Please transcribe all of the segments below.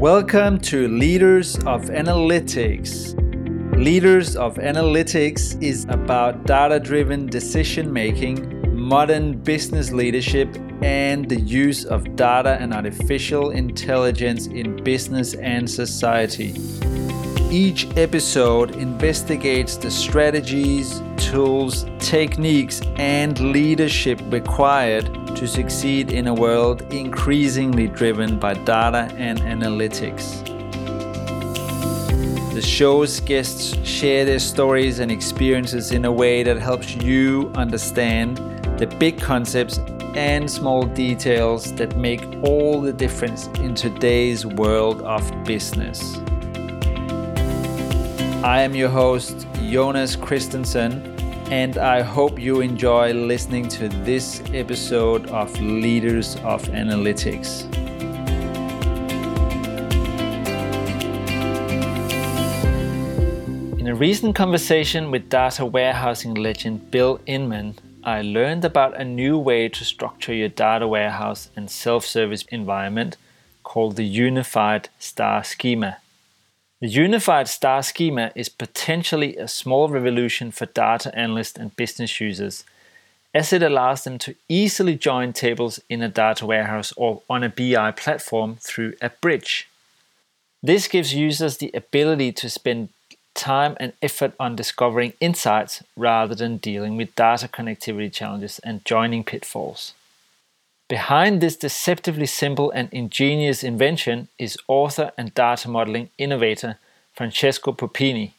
Welcome to Leaders of Analytics. Leaders of Analytics is about data driven decision making, modern business leadership, and the use of data and artificial intelligence in business and society. Each episode investigates the strategies, tools, techniques, and leadership required to succeed in a world increasingly driven by data and analytics. The show's guests share their stories and experiences in a way that helps you understand the big concepts and small details that make all the difference in today's world of business. I am your host, Jonas Christensen, and I hope you enjoy listening to this episode of Leaders of Analytics. In a recent conversation with data warehousing legend Bill Inmon, I learned about a new way to structure your data warehouse and self service environment called the Unified Star Schema. The unified star schema is potentially a small revolution for data analysts and business users, as it allows them to easily join tables in a data warehouse or on a BI platform through a bridge. This gives users the ability to spend time and effort on discovering insights rather than dealing with data connectivity challenges and joining pitfalls. Behind this deceptively simple and ingenious invention is author and data modeling innovator Francesco Puppini.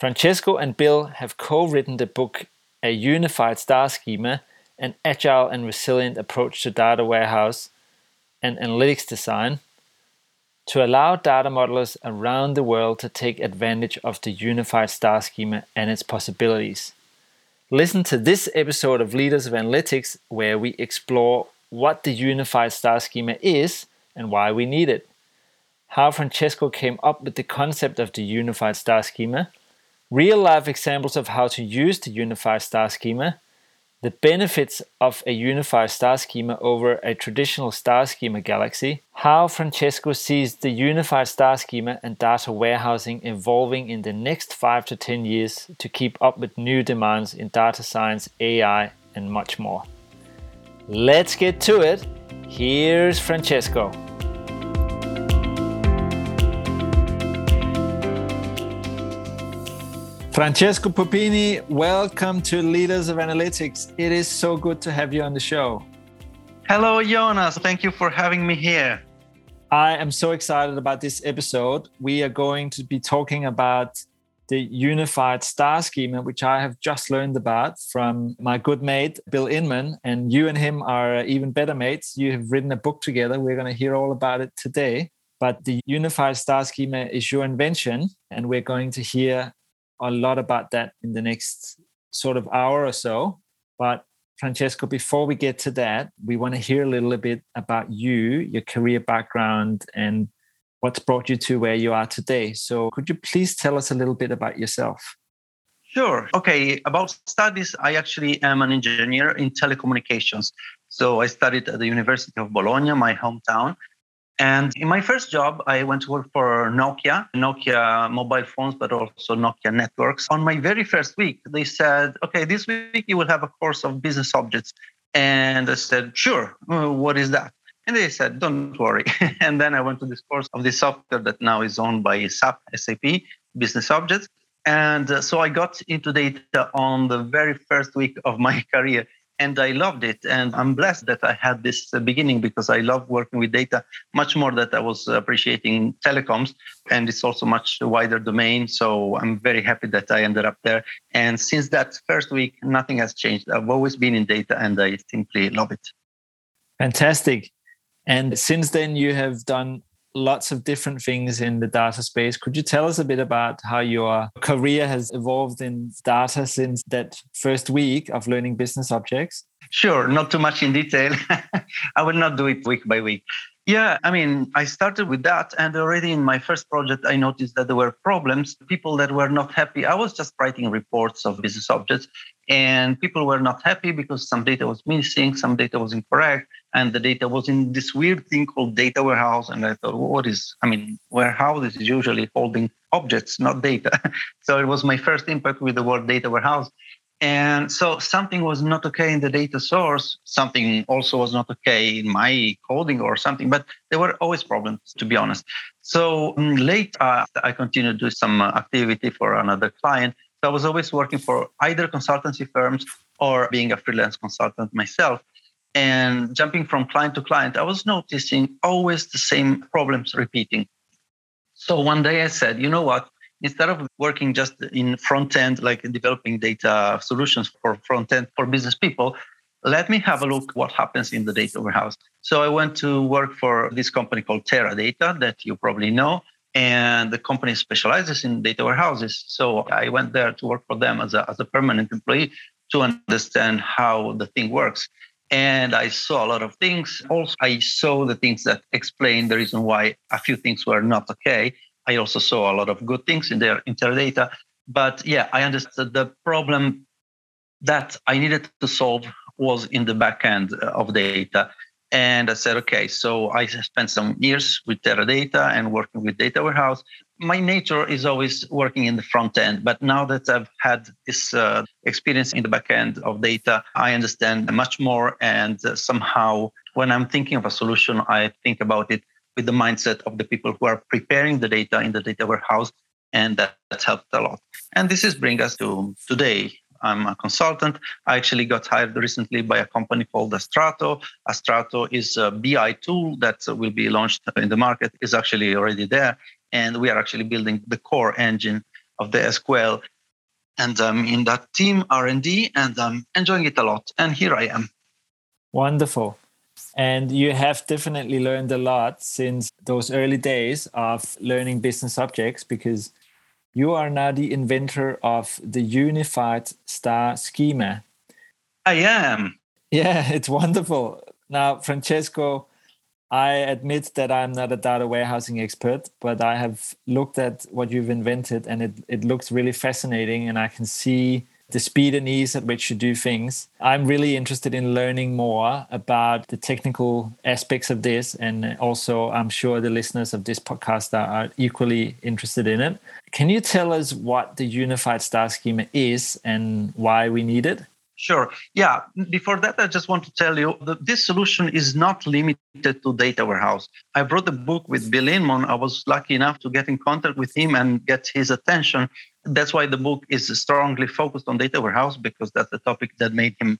Francesco and Bill have co written the book A Unified Star Schema An Agile and Resilient Approach to Data Warehouse and Analytics Design to allow data modelers around the world to take advantage of the unified star schema and its possibilities. Listen to this episode of Leaders of Analytics where we explore what the unified star schema is and why we need it, how Francesco came up with the concept of the unified star schema, real life examples of how to use the unified star schema, the benefits of a unified star schema over a traditional star schema galaxy, how Francesco sees the unified star schema and data warehousing evolving in the next 5 to 10 years to keep up with new demands in data science, AI, and much more. Let's get to it. Here's Francesco. Francesco Puppini, welcome to Leaders of Analytics. It is so good to have you on the show. Hello, Jonas. Thank you for having me here. I am so excited about this episode. We are going to be talking about the unified star schema, which I have just learned about from my good mate, Bill Inmon. And you and him are uh, even better mates. You have written a book together. We're going to hear all about it today. But the unified star schema is your invention. And we're going to hear a lot about that in the next sort of hour or so. But Francesco, before we get to that, we want to hear a little bit about you, your career background, and what's brought you to where you are today. So, could you please tell us a little bit about yourself? Sure. Okay. About studies, I actually am an engineer in telecommunications. So, I studied at the University of Bologna, my hometown. And in my first job, I went to work for Nokia, Nokia mobile phones, but also Nokia networks. On my very first week, they said, okay, this week you will have a course of business objects. And I said, sure. Uh, what is that? And they said, don't worry. and then I went to this course of this software that now is owned by SAP, SAP, Business Objects. And uh, so I got into data on the very first week of my career and I loved it. And I'm blessed that I had this uh, beginning because I love working with data much more that I was appreciating telecoms. And it's also much wider domain. So I'm very happy that I ended up there. And since that first week, nothing has changed. I've always been in data and I simply love it. Fantastic. And since then, you have done lots of different things in the data space. Could you tell us a bit about how your career has evolved in data since that first week of learning business objects? Sure, not too much in detail. I will not do it week by week. Yeah, I mean, I started with that. And already in my first project, I noticed that there were problems, people that were not happy. I was just writing reports of business objects, and people were not happy because some data was missing, some data was incorrect, and the data was in this weird thing called data warehouse. And I thought, what is, I mean, warehouse is usually holding objects, not data. so it was my first impact with the word data warehouse. And so something was not okay in the data source. Something also was not okay in my coding or something, but there were always problems, to be honest. So um, late, uh, I continued to do some uh, activity for another client. So I was always working for either consultancy firms or being a freelance consultant myself. And jumping from client to client, I was noticing always the same problems repeating. So one day I said, you know what? instead of working just in front end, like developing data solutions for front end for business people, let me have a look what happens in the data warehouse. So I went to work for this company called Teradata that you probably know. And the company specializes in data warehouses. So I went there to work for them as a, as a permanent employee to understand how the thing works. And I saw a lot of things. Also, I saw the things that explain the reason why a few things were not okay. I also saw a lot of good things in their Teradata. But yeah, I understood the problem that I needed to solve was in the back end uh, of data. And I said, okay, so I spent some years with Teradata and working with data warehouse. My nature is always working in the front end, but now that I've had this uh, experience in the back end of data, I understand much more. And uh, somehow, when I'm thinking of a solution, I think about it with the mindset of the people who are preparing the data in the data warehouse. And that, that's helped a lot. And this is bring us to today. I'm a consultant. I actually got hired recently by a company called Astrato. Astrato is a BI tool that will be launched in the market, is actually already there. And we are actually building the core engine of the SQL. And I'm in that team R&D and I'm enjoying it a lot. And here I am. Wonderful. And you have definitely learned a lot since those early days of learning business subjects because you are now the inventor of the unified star schema. I am. Yeah, it's wonderful. Now, Francesco, I admit that I'm not a data warehousing expert, but I have looked at what you've invented and it, it looks really fascinating. And I can see the speed and ease at which you do things. I'm really interested in learning more about the technical aspects of this. And also, I'm sure the listeners of this podcast are, equally interested in it. Can you tell us what the unified star schema is and why we need it? Sure. Yeah. Before that, I just want to tell you that this solution is not limited to data warehouse. I brought the book with Bill Inmon. I was lucky enough to get in contact with him and get his attention. That's why the book is strongly focused on data warehouse because that's the topic that made him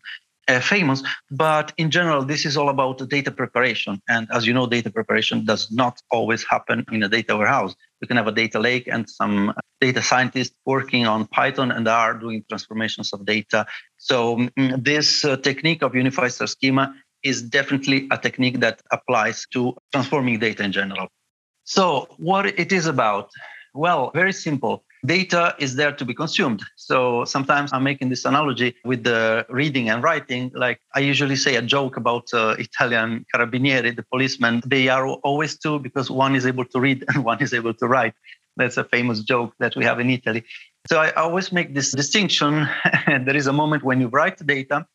uh, famous. But in general, this is all about data preparation. And as you know, data preparation does not always happen in a data warehouse. You can have a data lake and some data scientists working on Python and R doing transformations of data. So mm, this uh, technique of unified star schema is definitely a technique that applies to transforming data in general. So what it is about? Well, very simple data is there to be consumed. So sometimes I'm making this analogy with the reading and writing. Like I usually say a joke about uh, Italian carabinieri, the policemen. They are always two because one is able to read and one is able to write. That's a famous joke that we have in Italy. So I always make this distinction. there is a moment when you write data,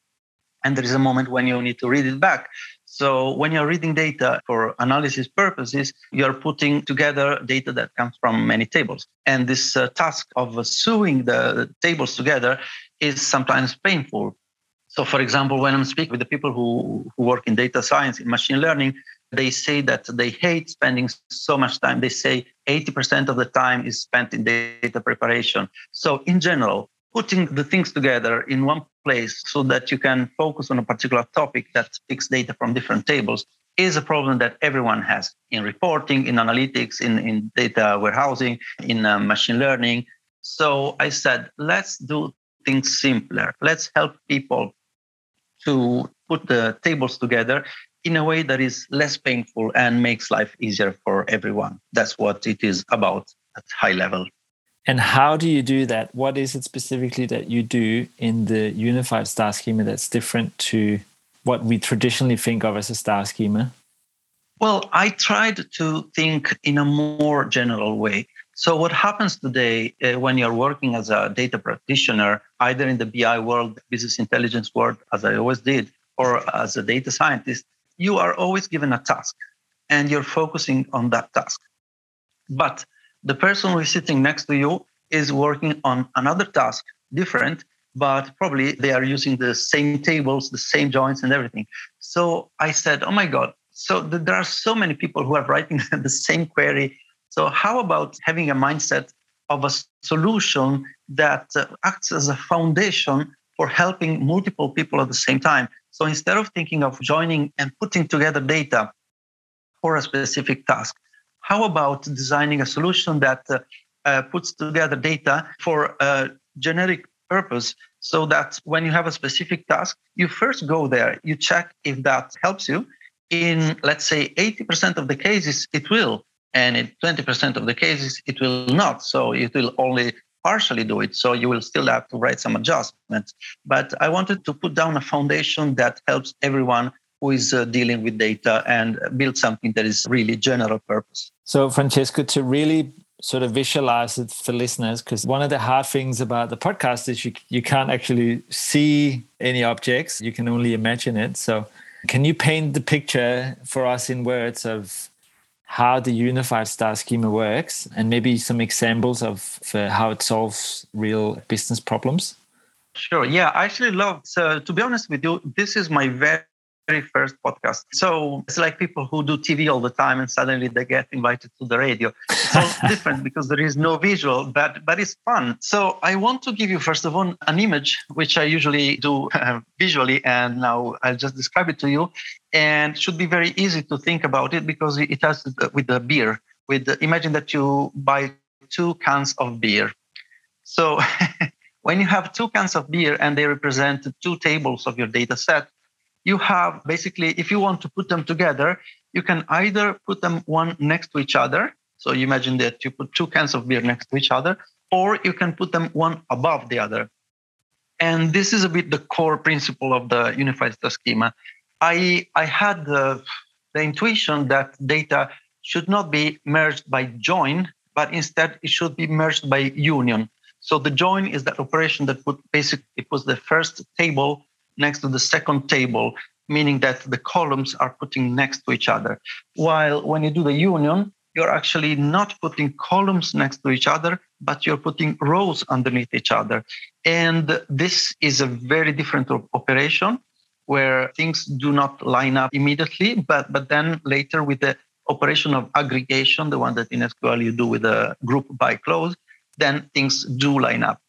and there is a moment when you need to read it back. So when you're reading data for analysis purposes, you're putting together data that comes from many tables. And this uh, task of sewing the tables together is sometimes painful. So, for example, when I'm speaking with the people who, who work in data science, in machine learning, they say that they hate spending so much time. They say 80% of the time is spent in data preparation. So, in general, putting the things together in one place so that you can focus on a particular topic that picks data from different tables is a problem that everyone has in reporting, in analytics, in, in data warehousing, in uh, machine learning. So I said, let's do things simpler. Let's help people to put the tables together in a way that is less painful and makes life easier for everyone. That's what it is about at high level. And how do you do that? What is it specifically that you do in the unified star schema that's different to what we traditionally think of as a star schema? Well, I tried to think in a more general way. So, what happens today uh, when you're working as a data practitioner, either in the BI world, business intelligence world, as I always did, or as a data scientist, you are always given a task and you're focusing on that task. But the person who is sitting next to you is working on another task, different, but probably they are using the same tables, the same joins, and everything. So I said, oh my God, so there are so many people who are writing the same query. So how about having a mindset of a solution that uh, acts as a foundation for helping multiple people at the same time? So instead of thinking of joining and putting together data for a specific task, how about designing a solution that uh, uh, puts together data for a generic purpose so that when you have a specific task, you first go there, you check if that helps you, in let's say 80% of the cases it will and in 20% of the cases it will not. So it will only partially do it so you will still have to write some adjustments. But i wanted to put down a foundation that helps everyone who is uh, dealing with data and build something that is really general purpose so francesco to really sort of visualize it for listeners because one of the hard things about the podcast is you, you can't actually see any objects you can only imagine it so can you paint the picture for us in words of how the unified star schema works and maybe some examples of how it solves real business problems? Sure. Yeah, I actually love. So, to be honest with you, this is my very very first podcast. So it's like people who do TV all the time and suddenly they get invited to the radio. It's all different because there is no visual, but but it's fun. So I want to give you first of all an image, which I usually do uh, visually, and now I'll just describe it to you. And should be very easy to think about it because it has with the beer. With the, imagine that you buy two cans of beer. So when you have two cans of beer and they represent two tables of your data set, you have basically, if you want to put them together, you can either put them one next to each other. So you imagine that you put two cans of beer next to each other, or you can put them one above the other. And this is a bit the core principle of the unified star schema. I, I had the, the intuition that data should not be merged by join, but instead it should be merged by union. So the join is that operation that put basically it was the first table next to the second table, meaning that the columns are putting next to each other. While when you do the union, you're actually not putting columns next to each other, but you're putting rows underneath each other. And this is a very different operation where things do not line up immediately, but, but then later with the operation of aggregation, the one that in SQL you do with a group by clause, then things do line up.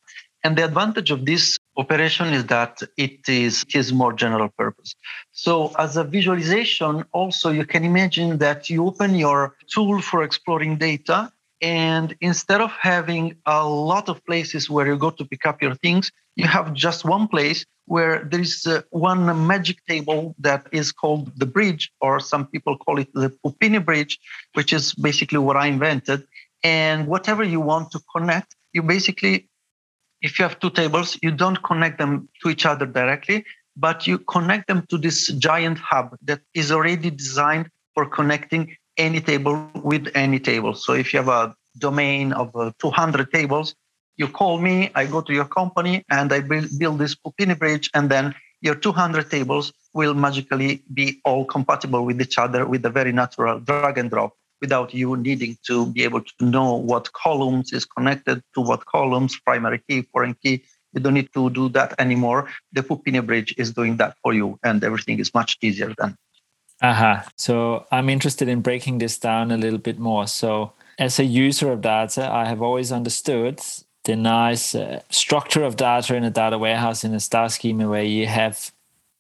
And the advantage of this operation is that it is, it is more general purpose. So as a visualization, also you can imagine that you open your tool for exploring data and instead of having a lot of places where you go to pick up your things, you have just one place where there is uh, one magic table that is called the bridge, or some people call it the Puppini bridge, which is basically what I invented. And whatever you want to connect, you basically if you have two tables, you don't connect them to each other directly, but you connect them to this giant hub that is already designed for connecting any table with any table. So if you have a domain of uh, 200 tables, you call me, I go to your company, and I build, build this Puppini bridge, and then your 200 tables will magically be all compatible with each other with a very natural drag and drop without you needing to be able to know what columns is connected to what columns, primary key, foreign key. You don't need to do that anymore. The Puppini bridge is doing that for you, and everything is much easier then. Aha. Uh-huh. So I'm interested in breaking this down a little bit more. So, as a user of data, I have always understood the nice uh, structure of data in a data warehouse in a star schema where you have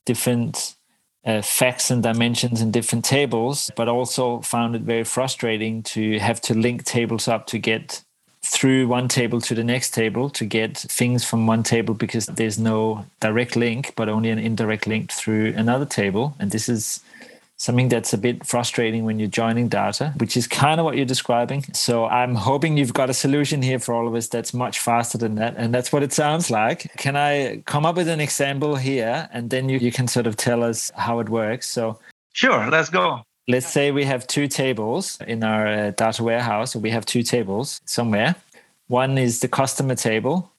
different uh, facts and dimensions in different tables, but also found it very frustrating to have to link tables up to get through one table to the next table to get things from one table because there's no direct link, but only an indirect link through another table. And this is something that's a bit frustrating when you're joining data, which is kind of what you're describing. So I'm hoping you've got a solution here for all of us that's much faster than that. And that's what it sounds like. Can I come up with an example here and then you, you can sort of tell us how it works? So Sure, let's go. let's say we have two tables in our uh, data warehouse. or We have two tables somewhere. One is the customer table.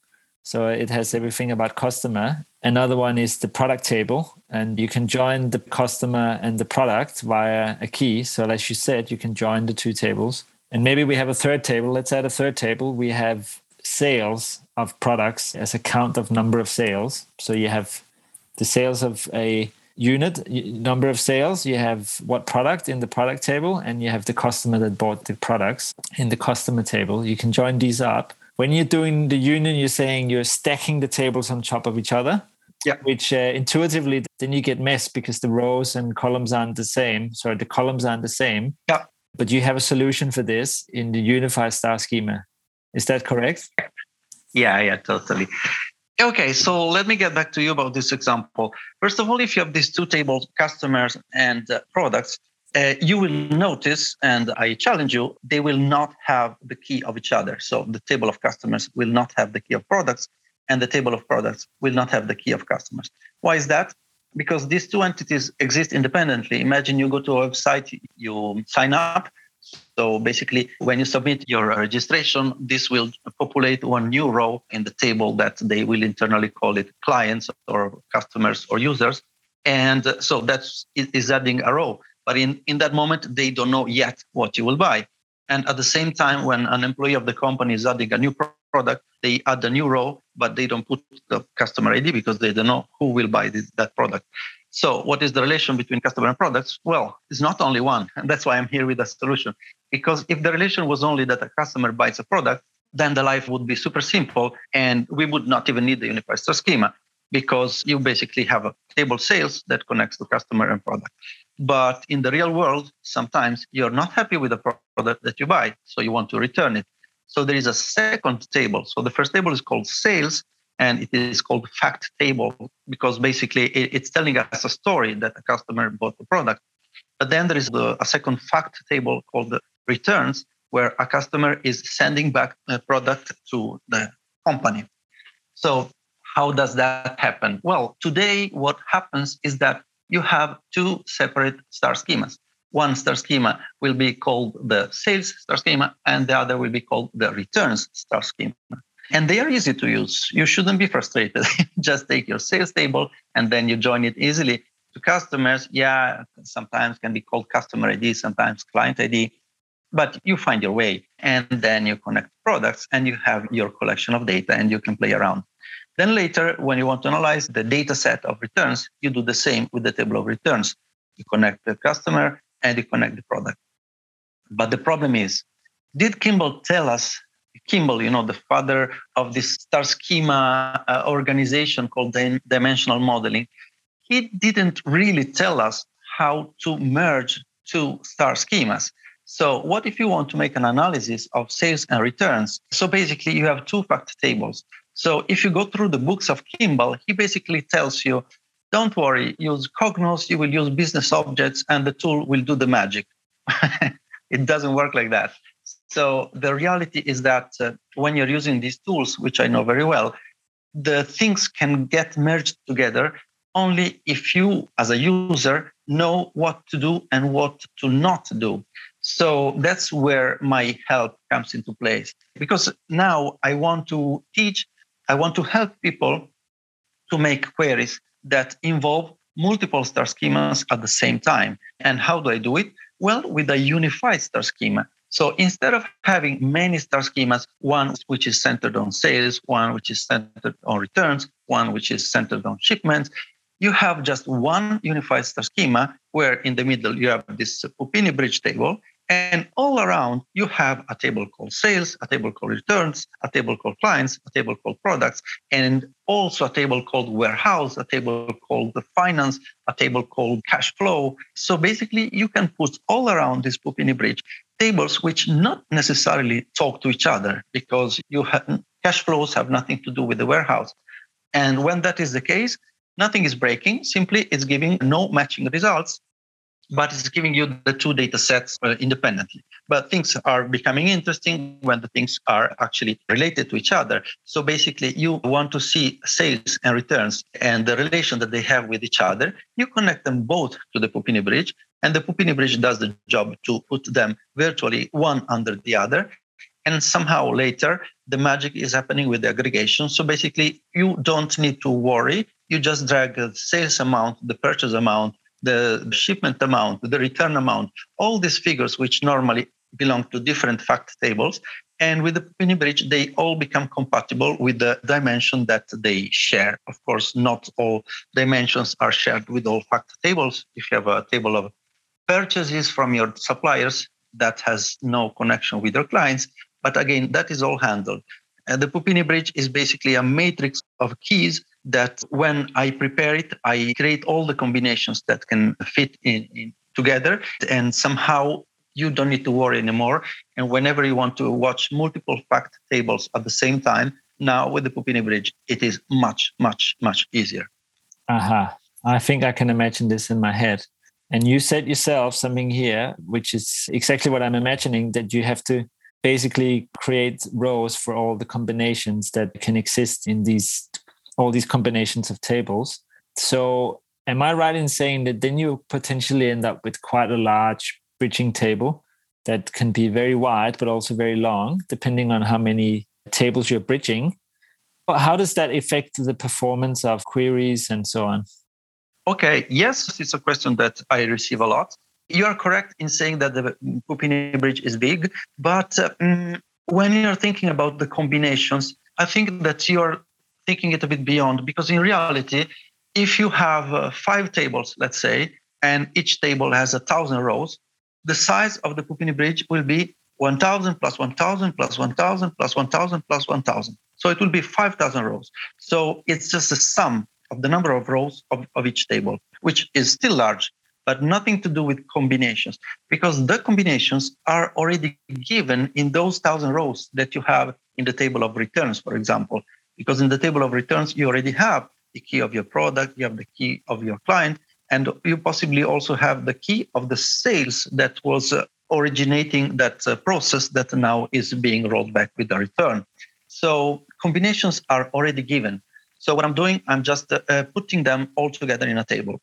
So it has everything about customer. Another one is the product table. And you can join the customer and the product via a key. So, as you said, you can join the two tables. And maybe we have a third table. Let's add a third table. We have sales of products as a count of number of sales. So you have the sales of a unit number of sales you have what product in the product table and you have the customer that bought the products in the customer table you can join these up when you're doing the union you're saying you're stacking the tables on top of each other yeah. which uh, intuitively then you get messed because the rows and columns aren't the same. Sorry, the columns aren't the same. Yeah. But you have a solution for this in the unified star schema. Is that correct? Yeah yeah totally. Okay, so let me get back to you about this example. First of all, if you have these two tables, customers and uh, products, uh, you will notice, and I challenge you, they will not have the key of each other. So the table of customers will not have the key of products, and the table of products will not have the key of customers. Why is that? Because these two entities exist independently. Imagine you go to a website, you sign up, so basically, when you submit your registration, this will populate one new row in the table that they will internally call it clients or customers or users. And so that's is adding a row. But in, in that moment, they don't know yet what you will buy. And at the same time, when an employee of the company is adding a new product, they add a new row, but they don't put the customer ID because they don't know who will buy this, that product. So, what is the relation between customer and products? Well, it's not only one. And that's why I'm here with a solution. Because if the relation was only that a customer buys a product, then the life would be super simple and we would not even need the unified star schema because you basically have a table sales that connects to customer and product. But in the real world, sometimes you're not happy with the product that you buy, so you want to return it. So there is a second table. So the first table is called sales, and it is called fact table because basically it's telling us a story that a customer bought the product. But then there is a second fact table called the returns, where a customer is sending back a product to the company. So how does that happen? Well, today what happens is that you have two separate star schemas. One star schema will be called the sales star schema, and the other will be called the returns star schema and they are easy to use. You shouldn't be frustrated. Just take your sales table and then you join it easily to customers. Yeah, sometimes can be called customer ID, sometimes client ID, but you find your way and then you connect products and you have your collection of data and you can play around. Then later, when you want to analyze the data set of returns, you do the same with the table of returns. You connect the customer and you connect the product. But the problem is, did Kimball tell us Kimball, you know, the father of this star schema uh, organization called dimensional modeling, he didn't really tell us how to merge two star schemas. So, what if you want to make an analysis of sales and returns? So, basically, you have two fact tables. So, if you go through the books of Kimball, he basically tells you, don't worry, use Cognos, you will use business objects, and the tool will do the magic. it doesn't work like that. So the reality is that uh, when you're using these tools, which I know very well, the things can get merged together only if you, as a user, know what to do and what to not do. So that's where my help comes into place. Because now I want to teach, I want to help people to make queries that involve multiple star schemas at the same time. And how do I do it? Well, with a unified star schema. So instead of having many star schemas, one which is centered on sales, one which is centered on returns, one which is centered on shipments, you have just one unified star schema where in the middle you have this Puppini bridge table and all around, you have a table called sales, a table called returns, a table called clients, a table called products, and also a table called warehouse, a table called the finance, a table called cash flow. So basically, you can put all around this Puppini bridge tables which not necessarily talk to each other because you have cash flows have nothing to do with the warehouse. And when that is the case, nothing is breaking. Simply, it's giving no matching results but it's giving you the two data sets uh, independently. But things are becoming interesting when the things are actually related to each other. So basically, you want to see sales and returns and the relation that they have with each other. You connect them both to the Puppini bridge. And the Puppini Bridge does the job to put them virtually one under the other. And somehow later, the magic is happening with the aggregation. So basically, you don't need to worry. You just drag the sales amount, the purchase amount, the shipment amount, the return amount, all these figures, which normally belong to different fact tables. And with the Puppini Bridge, they all become compatible with the dimension that they share. Of course, not all dimensions are shared with all fact tables. If you have a table of purchases from your suppliers, that has no connection with your clients. But again, that is all handled. And the Puppini Bridge is basically a matrix of keys that when I prepare it, I create all the combinations that can fit in, in together. And somehow you don't need to worry anymore. And whenever you want to watch multiple fact tables at the same time, now with the Puppini Bridge, it is much, much, much easier. Aha. Uh-huh. I think I can imagine this in my head. And you said yourself something here, which is exactly what I'm imagining that you have to basically create rows for all the combinations that can exist in these all these combinations of tables. So am I right in saying that then you potentially end up with quite a large bridging table that can be very wide but also very long, depending on how many tables you're bridging. How does that affect the performance of queries and so on? Okay, yes, it's a question that I receive a lot. You are correct in saying that the Puppini bridge is big, but um, when you're thinking about the combinations, I think that you're thinking it a bit beyond because in reality, if you have uh, five tables, let's say, and each table has a thousand rows, the size of the Puppini bridge will be 1000 plus 1000 plus 1000 plus 1000 plus 1000. So it will be 5000 rows. So it's just a sum of the number of rows of, of each table, which is still large, but nothing to do with combinations because the combinations are already given in those 1000 rows that you have in the table of returns, for example. Because in the table of returns, you already have the key of your product, you have the key of your client, and you possibly also have the key of the sales that was uh, originating that uh, process that now is being rolled back with the return. So combinations are already given. So what I'm doing, I'm just uh, uh, putting them all together in a table.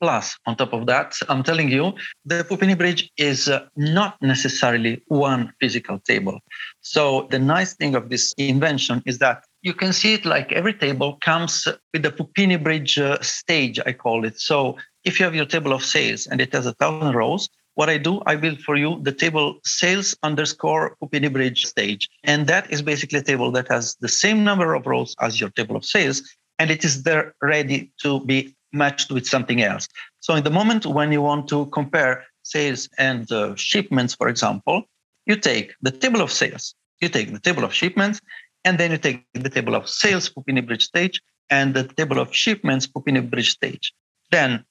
Plus, on top of that, I'm telling you, the Puppini Bridge is uh, not necessarily one physical table. So the nice thing of this invention is that you can see it like every table comes with the Puppini Bridge uh, stage, I call it. So if you have your table of sales and it has a thousand rows, what I do, I build for you the table sales underscore Puppini Bridge stage. And that is basically a table that has the same number of rows as your table of sales, and it is there ready to be matched with something else. So in the moment when you want to compare sales and uh, shipments, for example, you take the table of sales, you take the table of shipments, and then you take the table of sales Puppini Bridge stage and the table of shipments Puppini Bridge stage. Then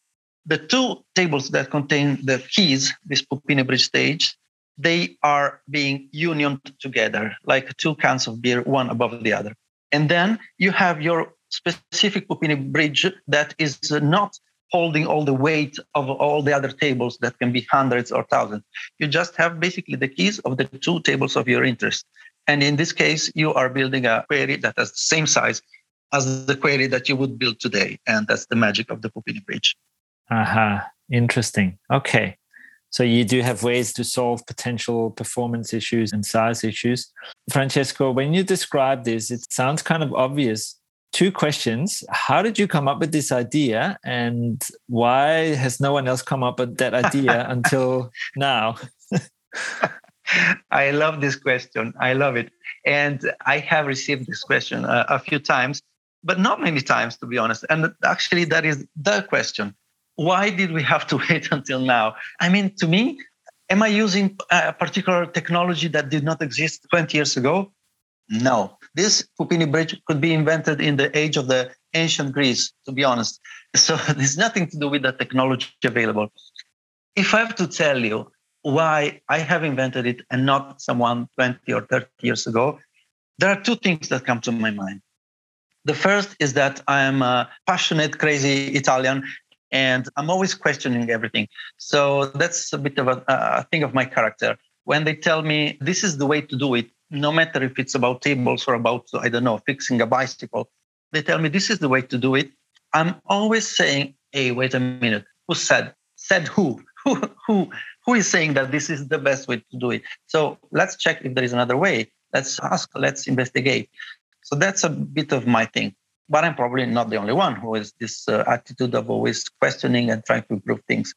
the two tables that contain the keys, this Puppini Bridge stage, they are being unioned together like two cans of beer, one above the other. And then you have your specific Puppini Bridge that is not holding all the weight of all the other tables that can be hundreds or thousands. You just have basically the keys of the two tables of your interest. And in this case, you are building a query that has the same size as the query that you would build today. And that's the magic of the Puppini bridge. Aha, uh-huh. interesting. Okay. So you do have ways to solve potential performance issues and size issues. Francesco, when you describe this, it sounds kind of obvious. Two questions. How did you come up with this idea? And why has no one else come up with that idea until now? I love this question. I love it. And I have received this question uh, a few times, but not many times, to be honest. And actually, that is the question. Why did we have to wait until now? I mean, to me, am I using a particular technology that did not exist 20 years ago? No. This Puppini bridge could be invented in the age of the ancient Greece, to be honest. So there's nothing to do with the technology available. If I have to tell you why I have invented it and not someone 20 or 30 years ago, there are two things that come to my mind. The first is that I'm a passionate, crazy Italian and I'm always questioning everything. So that's a bit of a, a, thing of my character. When they tell me this is the way to do it, no matter if it's about tables or about, I don't know, fixing a bicycle, they tell me this is the way to do it. I'm always saying, hey, wait a minute, who said? Said who? who, who, who is saying that this is the best way to do it? So let's check if there is another way. Let's ask, let's investigate. So that's a bit of my thing. But I'm probably not the only one who has this uh, attitude of always questioning and trying to improve things.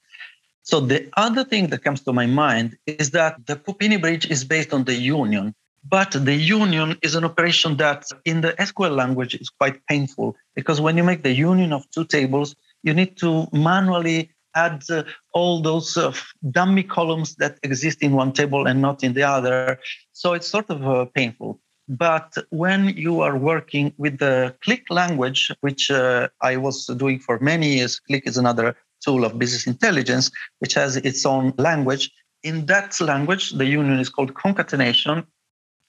So the other thing that comes to my mind is that the Puppini bridge is based on the union. But the union is an operation that in the SQL language is quite painful because when you make the union of two tables, you need to manually add uh, all those uh, dummy columns that exist in one table and not in the other. So it's sort of uh, painful. But when you are working with the Qlik language, which uh, I was doing for many years, Qlik is another tool of business intelligence, which has its own language. In that language, the union is called concatenation.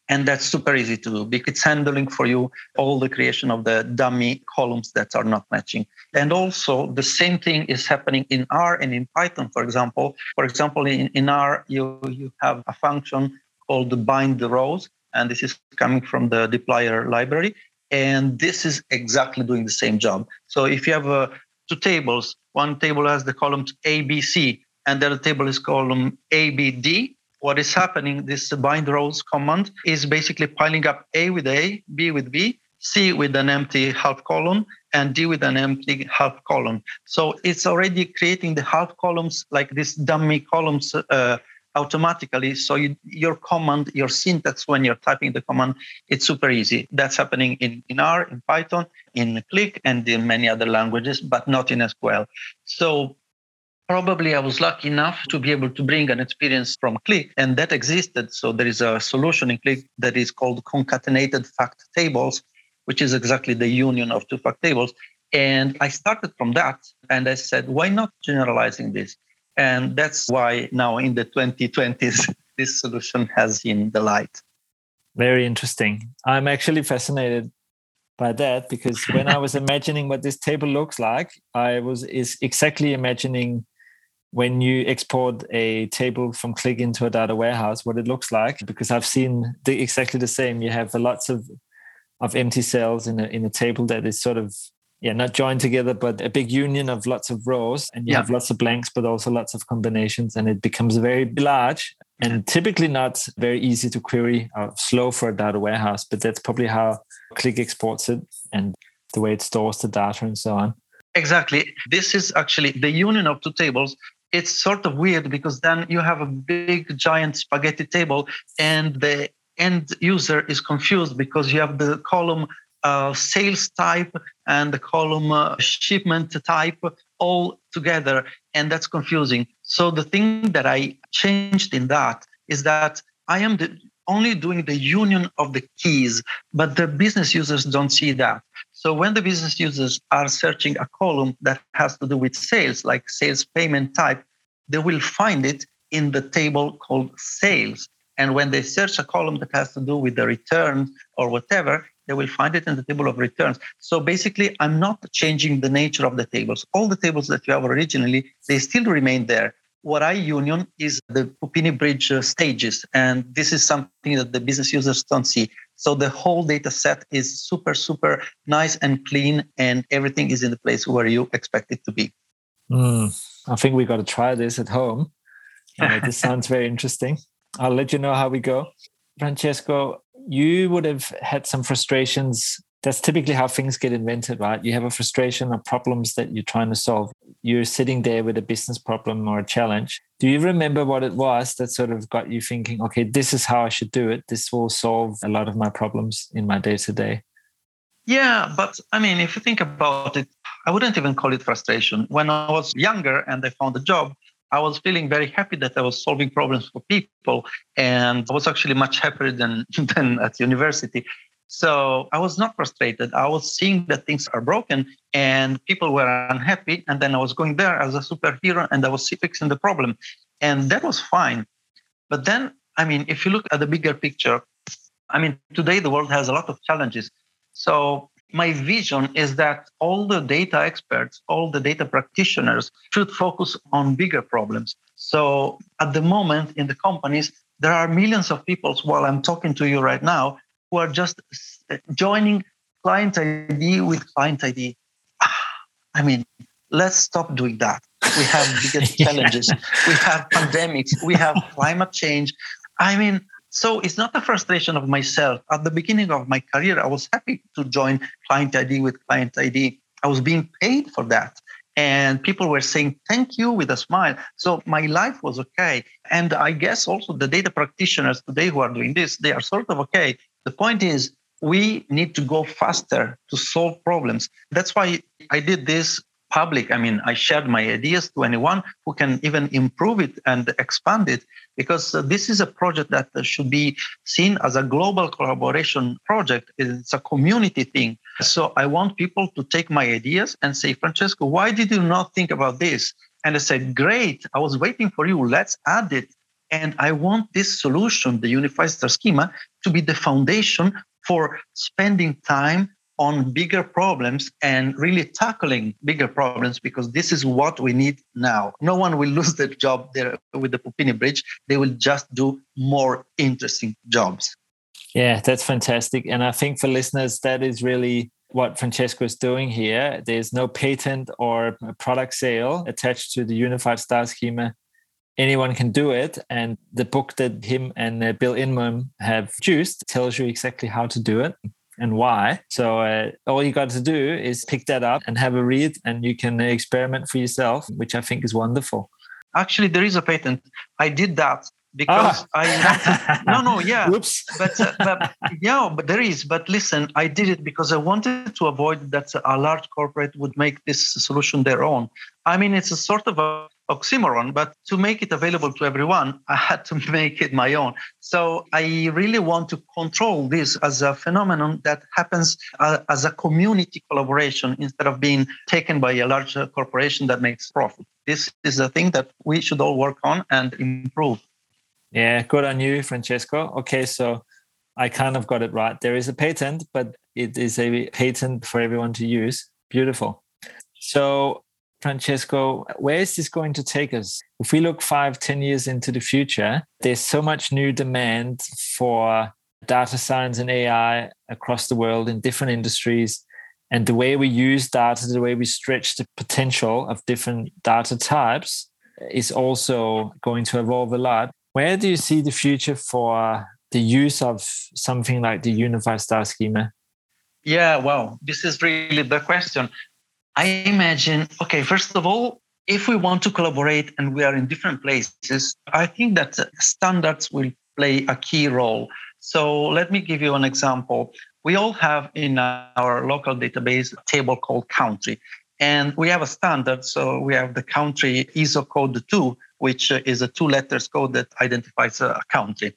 And that's super easy to do because it's handling for you all the creation of the dummy columns that are not matching. And also, the same thing is happening in R and in Python, for example. For example, in, in R, you, you have a function called bind the rows, and this is coming from the dplyr library. And this is exactly doing the same job. So if you have uh, two tables, one table has the columns A, B, C, and the other table is column A, B, D, what is happening, this bind rows command is basically piling up A with A, B with B, C with an empty half column, and D with an empty half column. So it's already creating the half columns like these dummy columns uh, automatically. So you, your command, your syntax when you're typing the command, it's super easy. That's happening in, in R, in Python, in Qlik, and in many other languages, but not in SQL. So probably I was lucky enough to be able to bring an experience from Qlik, and that existed. So there is a solution in Qlik that is called concatenated fact tables, which is exactly the union of two fact tables. And I started from that, and I said, why not generalizing this? And that's why now in the 2020s, this solution has seen the light. Very interesting. I'm actually fascinated by that because when I was imagining what this table looks like, I was is exactly imagining when you export a table from Qlik into a data warehouse, what it looks like, because I've seen the, exactly the same. You have lots of of empty cells in a in a table that is sort of yeah not joined together, but a big union of lots of rows, and you yeah. have lots of blanks, but also lots of combinations, and it becomes very large and typically not very easy to query or slow for a data warehouse. But that's probably how Qlik exports it and the way it stores the data and so on. Exactly. This is actually the union of two tables it's sort of weird because then you have a big giant spaghetti table and the end user is confused because you have the column uh, sales type and the column uh, shipment type all together and that's confusing. So the thing that i changed in that is that i am the, only doing the union of the keys but the business users don't see that so when the business users are searching a column that has to do with sales, like sales payment type, they will find it in the table called sales. And when they search a column that has to do with the return or whatever, they will find it in the table of returns. So basically, I'm not changing the nature of the tables. All the tables that you have originally, they still remain there. What I union is the Puppini Bridge uh, stages. And this is something that the business users don't see. So the whole data set is super, super nice and clean, and everything is in the place where you expect it to be. Mm, I think we got to try this at home. Uh, this sounds very interesting. I'll let you know how we go. Francesco, you would have had some frustrations. That's typically how things get invented, right? You have a frustration or problems that you're trying to solve. You're sitting there with a business problem or a challenge. Do you remember what it was that sort of got you thinking, okay, this is how I should do it? This will solve a lot of my problems in my day to day? Yeah, but I mean, if you think about it, I wouldn't even call it frustration. When I was younger and I found a job, I was feeling very happy that I was solving problems for people, and I was actually much happier than than at university. So I was not frustrated. I was seeing that things are broken and people were unhappy. And then I was going there as a superhero and I was fixing the problem. And that was fine. But then, I mean, if you look at the bigger picture, I mean, today the world has a lot of challenges. So my vision is that all the data experts, all the data practitioners should focus on bigger problems. So at the moment in the companies, there are millions of people while I'm talking to you right now who are just uh, joining client ID with client ID. Ah, I mean, let's stop doing that. we have bigger challenges, we have pandemics, we have climate change. I mean, so it's not a frustration of myself. At the beginning of my career, I was happy to join Client ID with Client ID. I was being paid for that. And people were saying thank you with a smile. So my life was okay. And I guess also the data practitioners today who are doing this, they are sort of okay. The point is, we need to go faster to solve problems. That's why I did this public. I mean, I shared my ideas to anyone who can even improve it and expand it, because uh, this is a project that should be seen as a global collaboration project. It's a community thing. So I want people to take my ideas and say, Francesco, why did you not think about this? And I said, great, I was waiting for you. Let's add it. And I want this solution, the unified star schema, to be the foundation for spending time on bigger problems and really tackling bigger problems because this is what we need now. No one will lose their job there with the Puppini Bridge. They will just do more interesting jobs. Yeah, that's fantastic. And I think for listeners, that is really what Francesco is doing here. There's no patent or product sale attached to the unified star schema. Anyone can do it. And the book that him and uh, Bill Inmon have produced tells you exactly how to do it and why. So uh, all you got to do is pick that up and have a read, and you can experiment for yourself, which I think is wonderful. Actually, there is a patent. I did that because ah. I no no yeah Oops. but, uh, but yeah but there is but listen I did it because I wanted to avoid that a large corporate would make this solution their own I mean it's a sort of a oxymoron, but to make it available to everyone, I had to make it my own. So I really want to control this as a phenomenon that happens uh, as a community collaboration instead of being taken by a large corporation that makes profit. This is a thing that we should all work on and improve. Yeah, good on you, Francesco. Okay, so I kind of got it right. There is a patent, but it is a patent for everyone to use. Beautiful. So Francesco, where is this going to take us? If we look five, ten years into the future, there's so much new demand for data science and AI across the world in different industries. And the way we use data, the way we stretch the potential of different data types is also going to evolve a lot. Where do you see the future for the use of something like the unified star schema? Yeah, well, this is really the question. I imagine, okay, first of all, if we want to collaborate and we are in different places, I think that standards will play a key role. So let me give you an example. We all have in our local database a table called country, and we have a standard. So we have the country ISO code 2, which is a two letters code that identifies a country.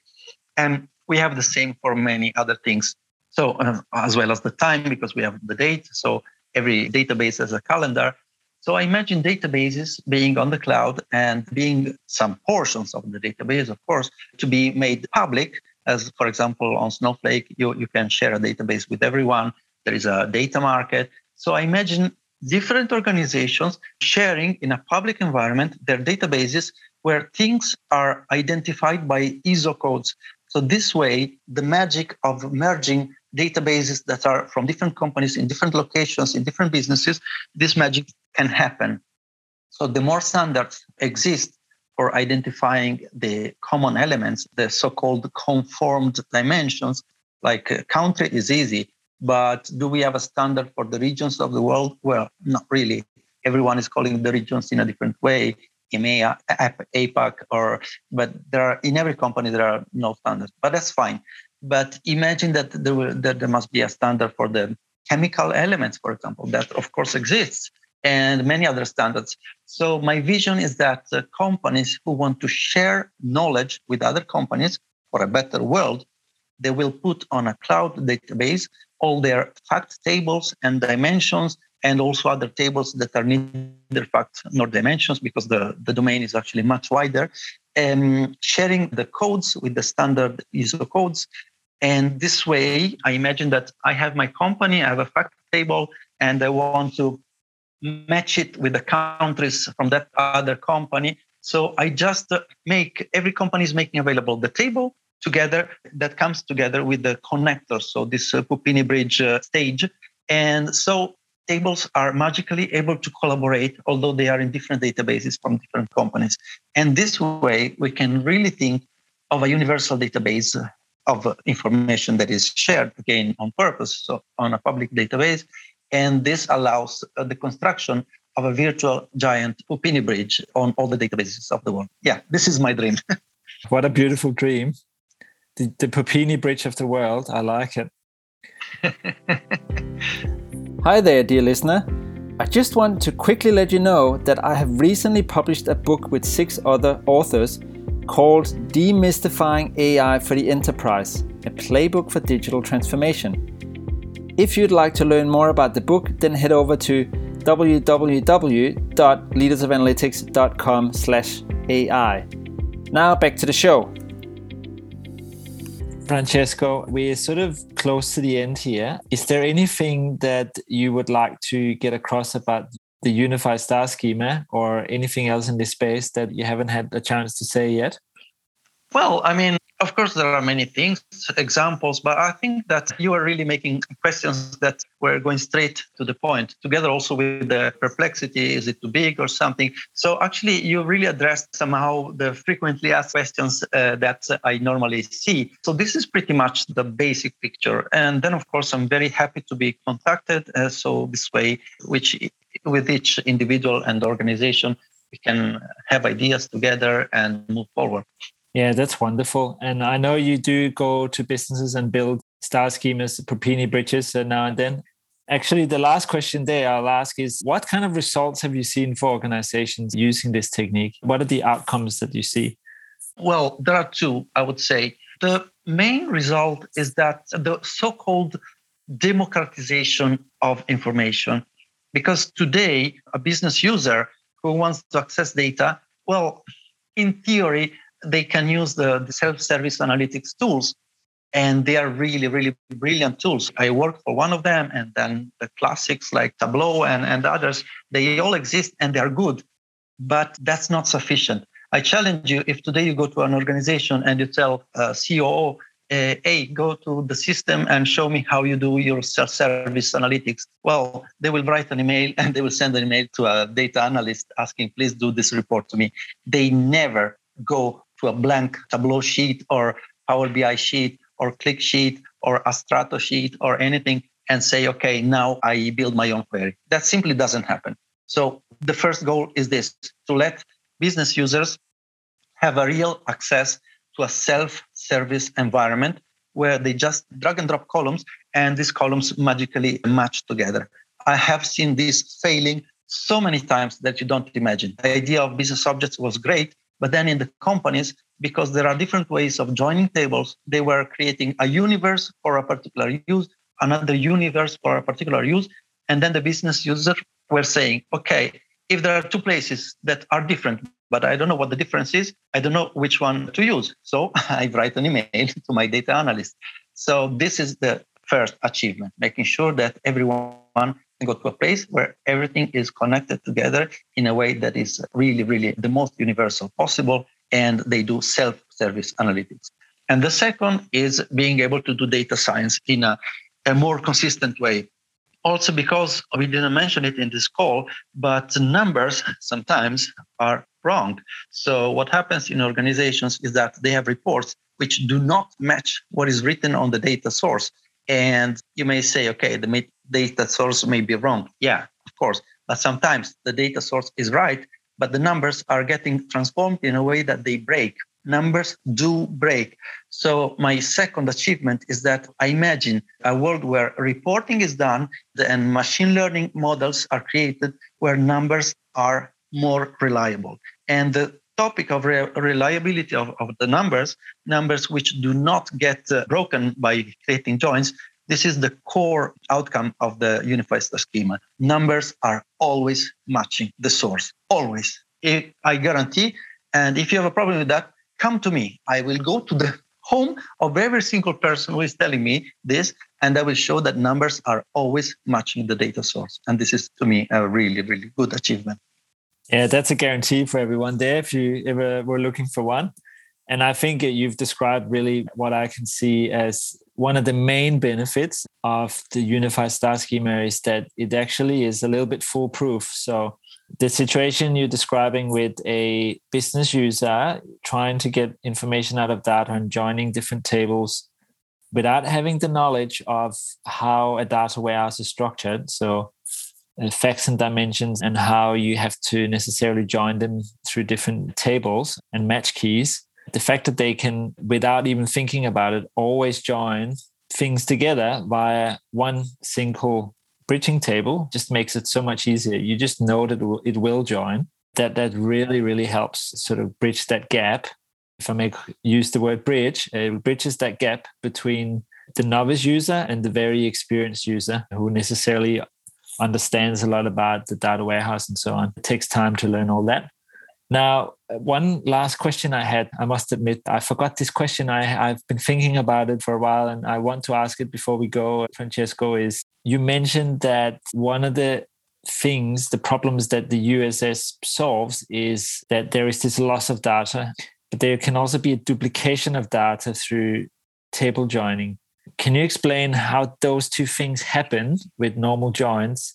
And we have the same for many other things. So, uh, as well as the time, because we have the date. So, every database has a calendar. So I imagine databases being on the cloud and being some portions of the database, of course, to be made public. As for example, on Snowflake, you, you can share a database with everyone. There is a data market. So I imagine different organizations sharing in a public environment their databases where things are identified by ISO codes. So this way, the magic of merging databases that are from different companies in different locations, in different businesses, this magic can happen. So the more standards exist for identifying the common elements, the so-called conformed dimensions, like uh, country is easy, but do we have a standard for the regions of the world? Well, not really. Everyone is calling the regions in a different way. EMEA, APAC, or but there are in every company there are no standards. But that's fine. But imagine that there, that there must be a standard for the chemical elements, for example, that of course exists, and many other standards. So my vision is that uh, companies who want to share knowledge with other companies for a better world, they will put on a cloud database all their fact tables and dimensions and also other tables that are neither facts nor dimensions because the, the domain is actually much wider. Um, sharing the codes with the standard ISO codes and this way, I imagine that I have my company, I have a fact table, and I want to match it with the countries from that other company. So I just make every company is making available the table together that comes together with the connector. So this uh, Puppini Bridge uh, stage. And so tables are magically able to collaborate, although they are in different databases from different companies. And this way, we can really think of a universal database of information that is shared again on purpose, so on a public database. And this allows uh, the construction of a virtual giant Puppini bridge on all the databases of the world. Yeah, this is my dream. what a beautiful dream. The, the Puppini bridge of the world. I like it. Hi there, dear listener. I just want to quickly let you know that I have recently published a book with six other authors called Demystifying AI for the Enterprise, a playbook for digital transformation. If you'd like to learn more about the book, then head over to www.leadersofanalytics.com/ai. Now back to the show. Francesco, we're sort of close to the end here. Is there anything that you would like to get across about the unified star schema or anything else in this space that you haven't had a chance to say yet? Well, I mean, of course, there are many things, examples, but I think that you are really making questions that were going straight to the point, together also with the perplexity is it too big or something? So, actually, you really addressed somehow the frequently asked questions uh, that I normally see. So, this is pretty much the basic picture. And then, of course, I'm very happy to be contacted. Uh, so, this way, which with each individual and organization, we can have ideas together and move forward. Yeah, that's wonderful. And I know you do go to businesses and build star schemas, Puppini bridges uh, now and then. Actually, the last question there I'll ask is what kind of results have you seen for organizations using this technique? What are the outcomes that you see? Well, there are two, I would say. The main result is that the so called democratization of information, because today a business user who wants to access data, well, in theory, they can use the, the self-service analytics tools and they are really really brilliant tools. I work for one of them and then the classics like tableau and, and others they all exist and they are good but that's not sufficient. I challenge you if today you go to an organization and you tell uh, coo uh, hey go to the system and show me how you do your self-service analytics well they will write an email and they will send an email to a data analyst asking please do this report to me. They never go to a blank Tableau sheet or Power BI sheet or Qlik sheet or a Strato sheet or anything and say, okay, now I build my own query. That simply doesn't happen. So the first goal is this to let business users have a real access to a self-service environment where they just drag and drop columns and these columns magically match together. I have seen this failing so many times that you don't imagine. The idea of business objects was great, but then in the companies, because there are different ways of joining tables, they were creating a universe for a particular use, another universe for a particular use. And then the business user were saying, okay, if there are two places that are different, but I don't know what the difference is, I don't know which one to use. So I write an email to my data analyst. So this is the first achievement, making sure that everyone and go to a place where everything is connected together in a way that is really, really the most universal possible. And they do self service analytics. And the second is being able to do data science in a, a more consistent way. Also, because we didn't mention it in this call, but numbers sometimes are wrong. So, what happens in organizations is that they have reports which do not match what is written on the data source. And you may say, okay, the data source may be wrong. Yeah, of course. But sometimes the data source is right, but the numbers are getting transformed in a way that they break. Numbers do break. So, my second achievement is that I imagine a world where reporting is done and machine learning models are created where numbers are more reliable. And the topic of re- reliability of, of the numbers, numbers which do not get uh, broken by creating joins, this is the core outcome of the unified schema. Numbers are always matching the source, always. I guarantee. And if you have a problem with that, come to me. I will go to the home of every single person who is telling me this, and I will show that numbers are always matching the data source. And this is, to me, a really, really good achievement. Yeah, that's a guarantee for everyone there if you ever were looking for one. And I think you've described really what I can see as one of the main benefits of the unified star schema is that it actually is a little bit foolproof. So the situation you're describing with a business user trying to get information out of data and joining different tables without having the knowledge of how a data warehouse is structured. So uh, effects and dimensions and how you have to necessarily join them through different tables and match keys. The fact that they can, without even thinking about it, always join things together via one single bridging table just makes it so much easier. You just know that it will join. That that really really helps sort of bridge that gap. If I make use the word bridge, it bridges that gap between the novice user and the very experienced user who necessarily understands a lot about the data warehouse and so on. It takes time to learn all that. Now, one last question I had, I must admit, I forgot this question. I, I've been thinking about it for a while and I want to ask it before we go, Francesco, is you mentioned that one of the things, the problems that the USS solves is that there is this loss of data, but there can also be a duplication of data through table joining. Can you explain how those two things happen with normal joins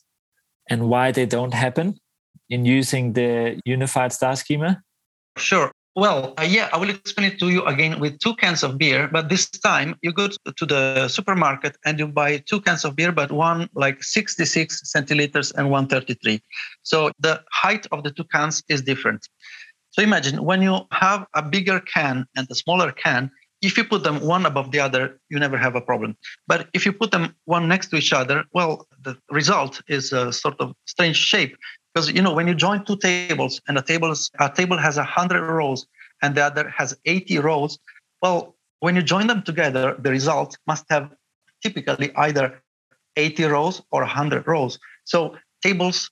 and why they don't happen in using the unified star schema? Sure. Well, uh, yeah, I will explain it to you again with two cans of beer, but this time you go to the supermarket and you buy two cans of beer, but one like 66 centiliters and 133. So the height of the two cans is different. So imagine when you have a bigger can and a smaller can, if you put them one above the other, you never have a problem. But if you put them one next to each other, well, the result is a sort of strange shape because you know when you join two tables and a table a table has 100 rows and the other has 80 rows well when you join them together the result must have typically either 80 rows or 100 rows. So tables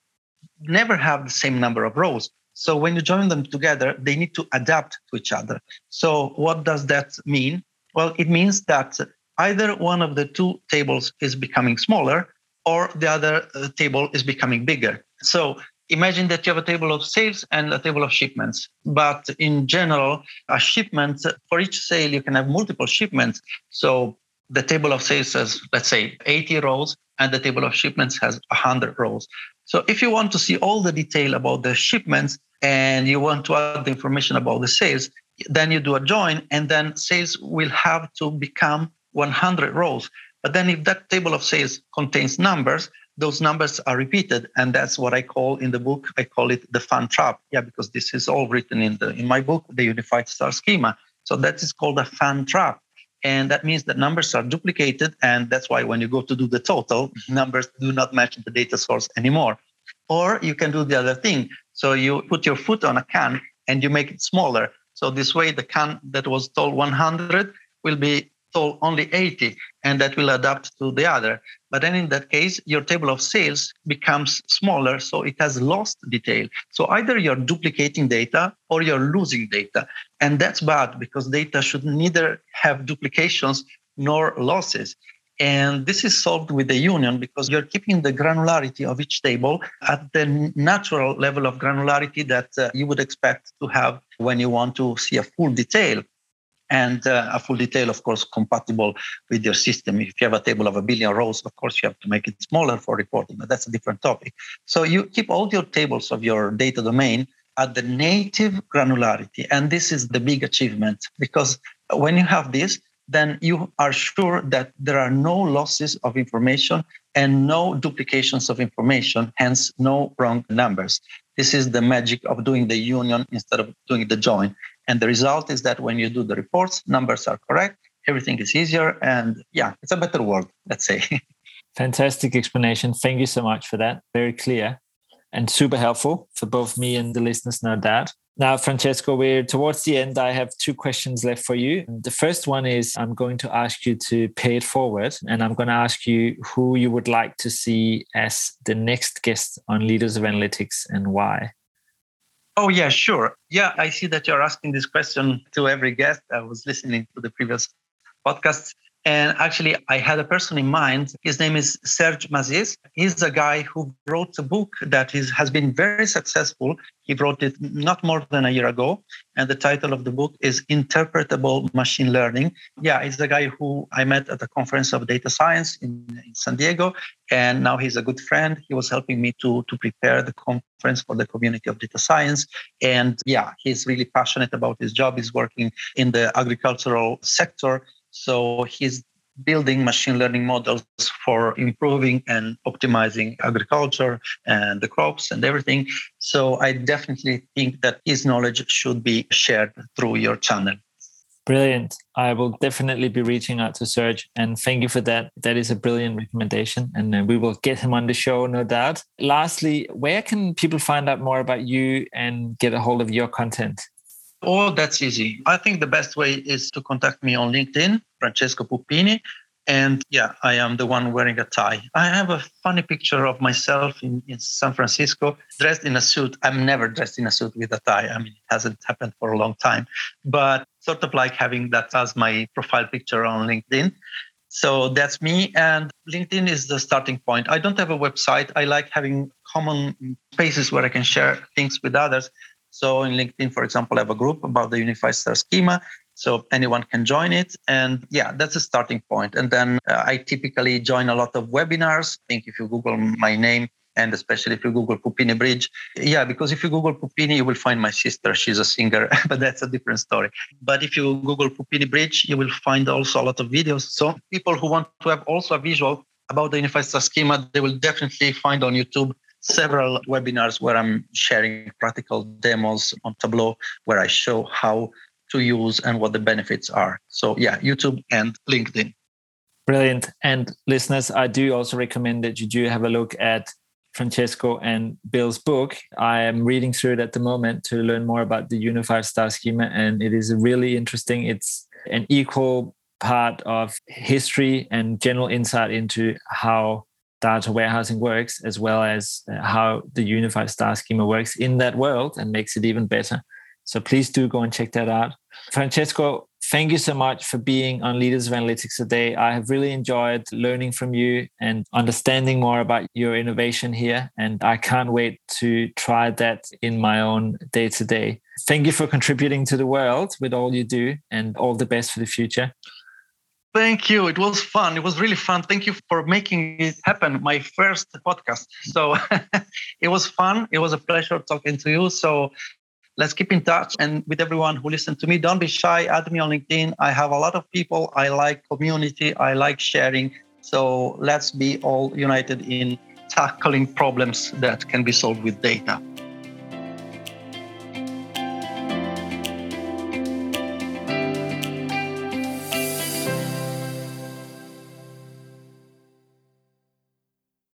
never have the same number of rows. So when you join them together they need to adapt to each other. So what does that mean? Well it means that either one of the two tables is becoming smaller or the other uh, table is becoming bigger. So imagine that you have a table of sales and a table of shipments. But in general, a shipment for each sale, you can have multiple shipments. So the table of sales has, let's say, 80 rows, and the table of shipments has 100 rows. So if you want to see all the detail about the shipments and you want to add the information about the sales, then you do a join, and then sales will have to become 100 rows. But then if that table of sales contains numbers, those numbers are repeated and that's what i call in the book i call it the fan trap. Yeah because this is all written in the in my book the unified star schema. So that is called a fan trap. And that means that numbers are duplicated and that's why when you go to do the total numbers do not match the data source anymore. Or you can do the other thing. So you put your foot on a can and you make it smaller. So this way the can that was told 100 will be only 80 and that will adapt to the other. But then in that case, your table of sales becomes smaller, so it has lost detail. So either you're duplicating data or you're losing data. And that's bad because data should neither have duplications nor losses. And this is solved with the union because you're keeping the granularity of each table at the natural level of granularity that uh, you would expect to have when you want to see a full detail and uh, a full detail, of course, compatible with your system. If you have a table of a billion rows, of course, you have to make it smaller for reporting, but that's a different topic. So you keep all your tables of your data domain at the native granularity. And this is the big achievement because when you have this, then you are sure that there are no losses of information and no duplications of information, hence no wrong numbers. This is the magic of doing the union instead of doing the join. And the result is that when you do the reports, numbers are correct, everything is easier. And yeah, it's a better world, let's say. Fantastic explanation. Thank you so much for that. Very clear and super helpful for both me and the listeners, no doubt. Now, Francesco, we're towards the end. I have two questions left for you. The first one is I'm going to ask you to pay it forward, and I'm going to ask you who you would like to see as the next guest on Leaders of Analytics and why. Oh, yeah, sure. Yeah, I see that you're asking this question to every guest. I was listening to the previous podcasts. And actually, I had a person in mind. His name is Serg Masís. He's a guy who wrote a book that is, has been very successful. He wrote it not more than a year ago. And the title of the book is Interpretable Machine Learning. Yeah, he's the guy who I met at the conference of data science in, in San Diego. And now he's a good friend. He was helping me to, to prepare the conference for the community of data science. And yeah, he's really passionate about his job. He's working in the agricultural sector so he's building machine learning models for improving and optimizing agriculture and the crops and everything. So I definitely think that his knowledge should be shared through your channel. Brilliant. I will definitely be reaching out to Serg and thank you for that. That is a brilliant recommendation and uh, we will get him on the show, no doubt. Lastly, where can people find out more about you and get a hold of your content? Oh, that's easy. I think the best way is to contact me on LinkedIn, Francesco Puppini. And yeah, I am the one wearing a tie. I have a funny picture of myself in, in San Francisco dressed in a suit. I'm never dressed in a suit with a tie. I mean, it hasn't happened for a long time, but sort of like having that as my profile picture on LinkedIn. So that's me. And LinkedIn is the starting point. I don't have a website. I like having common spaces where I can share things with others. So in LinkedIn, for example, I have a group about the unified star schema. So anyone can join it. And yeah, that's a starting point. And then uh, I typically join a lot of webinars. I think if you Google my name, and especially if you Google Puppini Bridge. Yeah, because if you Google Puppini, you will find my sister. She's a singer, but that's a different story. But if you Google Puppini Bridge, you will find also a lot of videos. So people who want to have also a visual about the unified star schema, they will definitely find on YouTube several webinars where I'm sharing practical demos on Tableau where I show how to use and what the benefits are. So, yeah, YouTube and LinkedIn. Brilliant. And listeners, I do also recommend that you do have a look at Francesco and Bill's book. I am reading through it at the moment to learn more about the unified star schema, and it is really interesting. It's an equal part of history and general insight into how data warehousing works, as well as uh, how the unified star schema works in that world and makes it even better. So please do go and check that out. Francesco, thank you so much for being on Leaders of Analytics today. I have really enjoyed learning from you and understanding more about your innovation here. And I can't wait to try that in my own day to day. Thank you for contributing to the world with all you do and all the best for the future. Thank you. It was fun. It was really fun. Thank you for making it happen. My first podcast. So it was fun. It was a pleasure talking to you. So let's keep in touch. And with everyone who listened to me, don't be shy. Add me on LinkedIn. I have a lot of people. I like community. I like sharing. So let's be all united in tackling problems that can be solved with data.